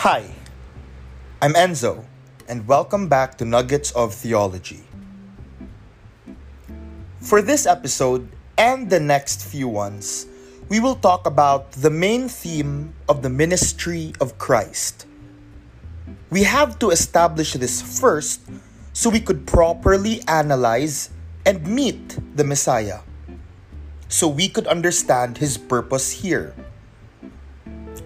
Hi, I'm Enzo, and welcome back to Nuggets of Theology. For this episode and the next few ones, we will talk about the main theme of the ministry of Christ. We have to establish this first so we could properly analyze and meet the Messiah, so we could understand his purpose here.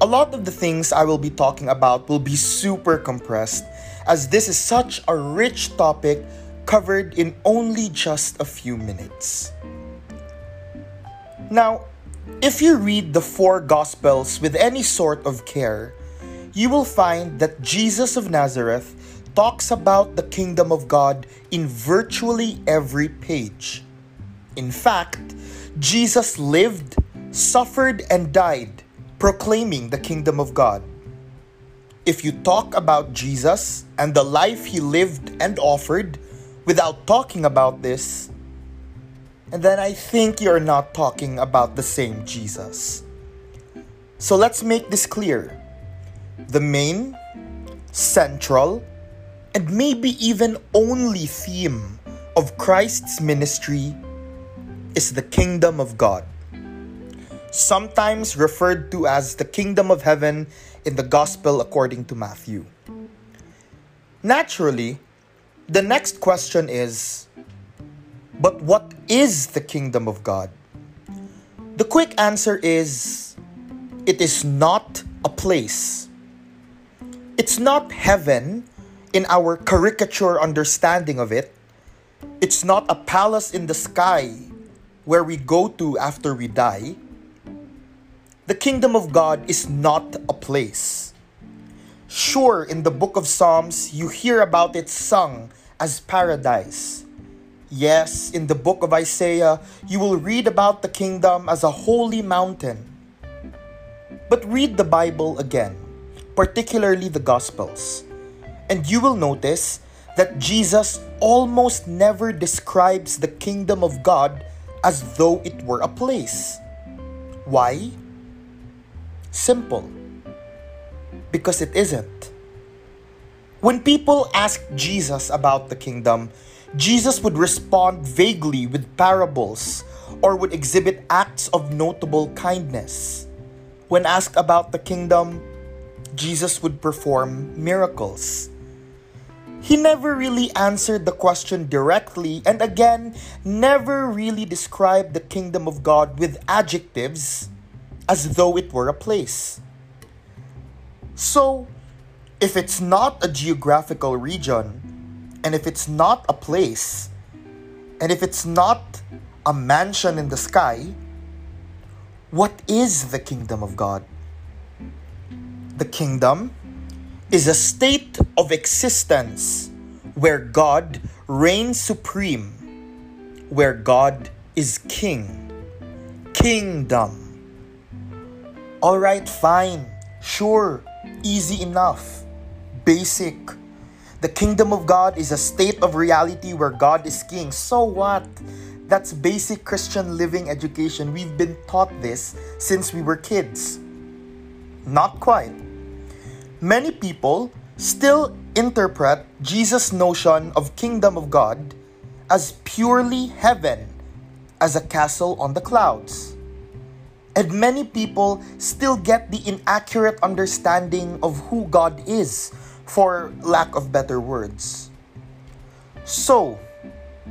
A lot of the things I will be talking about will be super compressed, as this is such a rich topic covered in only just a few minutes. Now, if you read the four Gospels with any sort of care, you will find that Jesus of Nazareth talks about the kingdom of God in virtually every page. In fact, Jesus lived, suffered, and died proclaiming the kingdom of God. If you talk about Jesus and the life he lived and offered without talking about this, and then I think you're not talking about the same Jesus. So let's make this clear. The main, central, and maybe even only theme of Christ's ministry is the kingdom of God. Sometimes referred to as the kingdom of heaven in the gospel according to Matthew. Naturally, the next question is but what is the kingdom of God? The quick answer is it is not a place. It's not heaven in our caricature understanding of it. It's not a palace in the sky where we go to after we die. The kingdom of God is not a place. Sure, in the book of Psalms, you hear about it sung as paradise. Yes, in the book of Isaiah, you will read about the kingdom as a holy mountain. But read the Bible again, particularly the Gospels, and you will notice that Jesus almost never describes the kingdom of God as though it were a place. Why? Simple. Because it isn't. When people ask Jesus about the kingdom, Jesus would respond vaguely with parables or would exhibit acts of notable kindness. When asked about the kingdom, Jesus would perform miracles. He never really answered the question directly, and again, never really described the kingdom of God with adjectives as though it were a place. So, if it's not a geographical region, and if it's not a place, and if it's not a mansion in the sky, what is the kingdom of God? The kingdom is a state of existence where God reigns supreme, where God is king. Kingdom. Alright, fine, sure, easy enough, basic the kingdom of God is a state of reality where God is king. So what? That's basic Christian living education. We've been taught this since we were kids. Not quite. Many people still interpret Jesus' notion of kingdom of God as purely heaven, as a castle on the clouds. And many people still get the inaccurate understanding of who God is for lack of better words. So,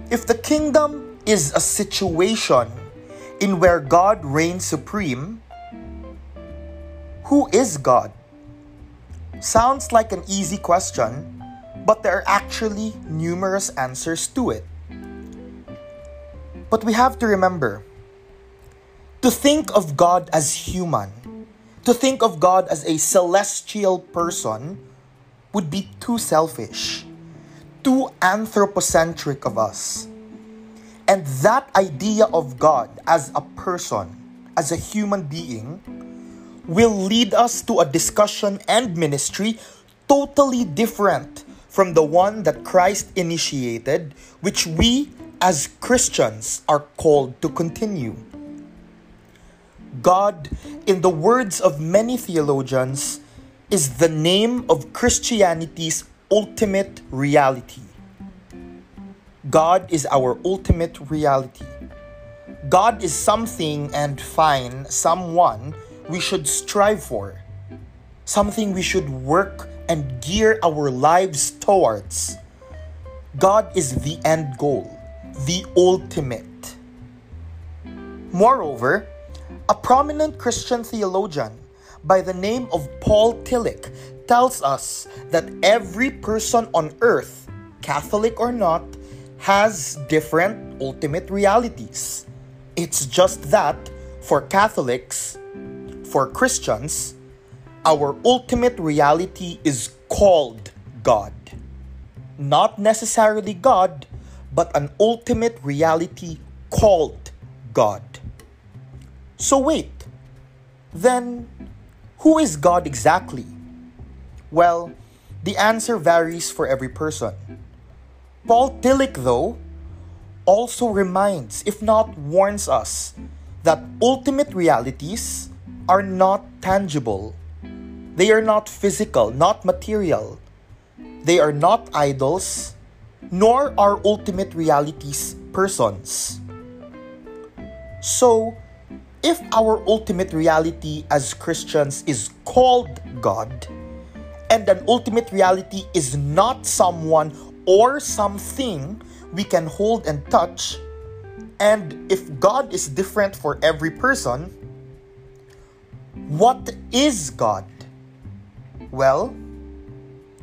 if the kingdom is a situation in where God reigns supreme, who is God? Sounds like an easy question, but there are actually numerous answers to it. But we have to remember to think of God as human, to think of God as a celestial person would be too selfish, too anthropocentric of us. And that idea of God as a person, as a human being, will lead us to a discussion and ministry totally different from the one that Christ initiated, which we as Christians are called to continue. God, in the words of many theologians, is the name of Christianity's ultimate reality. God is our ultimate reality. God is something and fine, someone we should strive for, something we should work and gear our lives towards. God is the end goal, the ultimate. Moreover, a prominent Christian theologian by the name of Paul Tillich tells us that every person on earth, Catholic or not, has different ultimate realities. It's just that for Catholics, for Christians, our ultimate reality is called God. Not necessarily God, but an ultimate reality called God. So, wait, then who is God exactly? Well, the answer varies for every person. Paul Tillich, though, also reminds, if not warns us, that ultimate realities are not tangible. They are not physical, not material. They are not idols, nor are ultimate realities persons. So, if our ultimate reality as Christians is called God, and an ultimate reality is not someone or something we can hold and touch, and if God is different for every person, what is God? Well,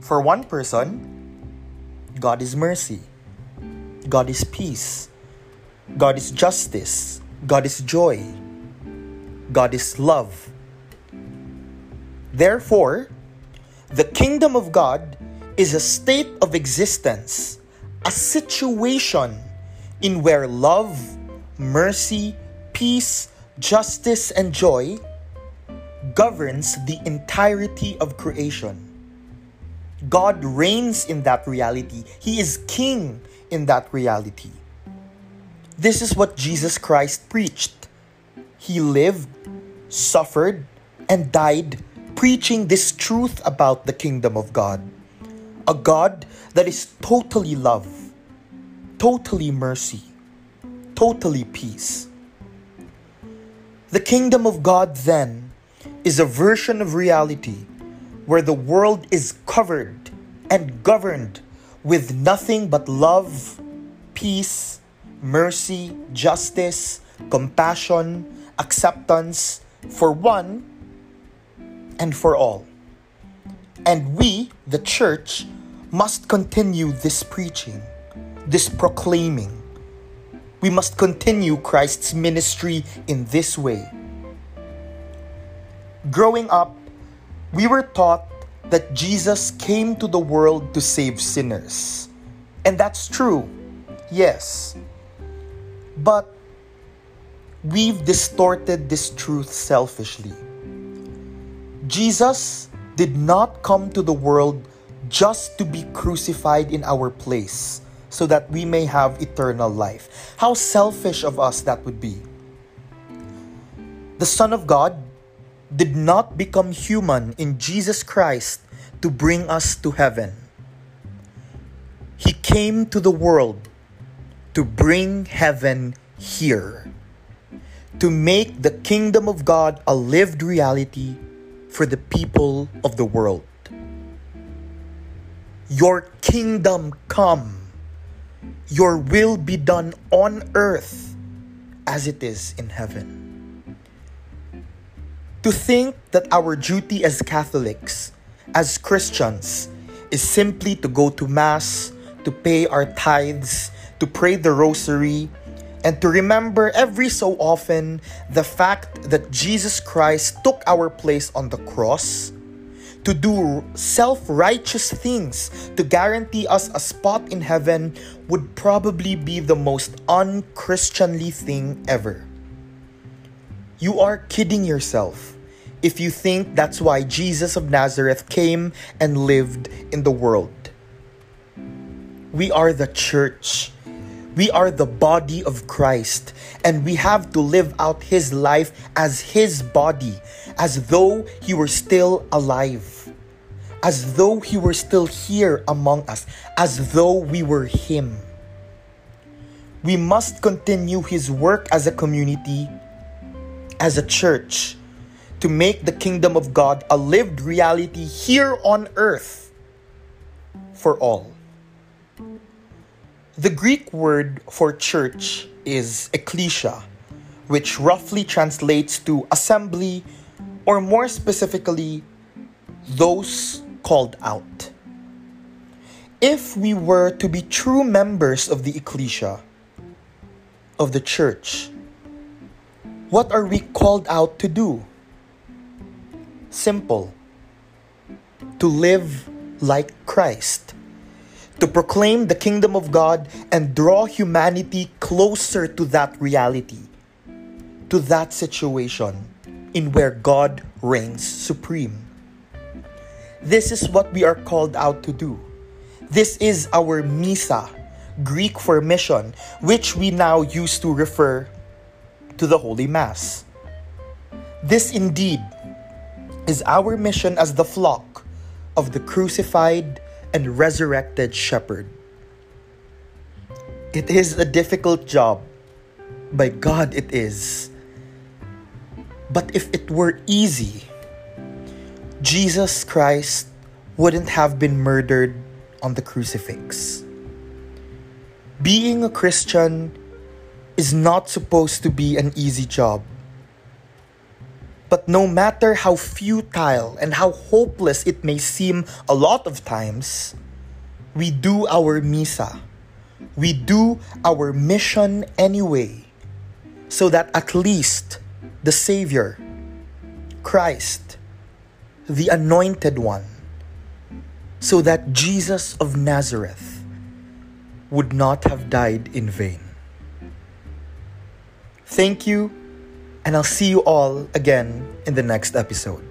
for one person, God is mercy, God is peace, God is justice, God is joy. God is love. Therefore, the kingdom of God is a state of existence, a situation in where love, mercy, peace, justice, and joy governs the entirety of creation. God reigns in that reality. He is king in that reality. This is what Jesus Christ preached. He lived, suffered, and died preaching this truth about the kingdom of God. A God that is totally love, totally mercy, totally peace. The kingdom of God, then, is a version of reality where the world is covered and governed with nothing but love, peace, mercy, justice, compassion, acceptance for one and for all. And we, the church, must continue this preaching, this proclaiming. We must continue Christ's ministry in this way. Growing up, we were taught that Jesus came to the world to save sinners. And that's true, yes. But we've distorted this truth selfishly. Jesus did not come to the world just to be crucified in our place so that we may have eternal life. How selfish of us that would be. The Son of God did not become human in Jesus Christ to bring us to heaven. He came to the world to bring heaven here to make the kingdom of God a lived reality for the people of the world. Your kingdom come, your will be done on earth as it is in heaven. To think that our duty as Catholics, as Christians, is simply to go to Mass, to pay our tithes, to pray the Rosary, and to remember every so often the fact that Jesus Christ took our place on the cross, to do self righteous things to guarantee us a spot in heaven would probably be the most unchristianly thing ever. You are kidding yourself if you think that's why Jesus of Nazareth came and lived in the world. We are the church we are the body of Christ, and we have to live out His life as His body, as though He were still alive. as though He were still here among us, as though we were Him. We must continue His work as a community, as a church, to make the kingdom of God a lived reality here on earth for all. The Greek word for church is ekklesia, which roughly translates to assembly, or more specifically, those called out. If we were to be true members of the ecclesia, of the church, what are we called out to do? Simple to live like Christ, to proclaim the kingdom of God and draw humanity closer to that reality, to that situation in where God reigns supreme. This is what we are called out to do. This is our misa, Greek for mission, which we now use to refer to the Holy Mass. This indeed is our mission as the flock of the crucified and resurrected shepherd. It is a difficult job. By God, it is. But if it were easy, Jesus Christ wouldn't have been murdered on the crucifix. Being a Christian is not supposed to be an easy job. But no matter how futile and how hopeless it may seem a lot of times, we do our misa. We do our mission anyway, so that at least the Savior, Christ, the Anointed One, so that Jesus of Nazareth would not have died in vain. Thank you and I'll see you all again in the next episode.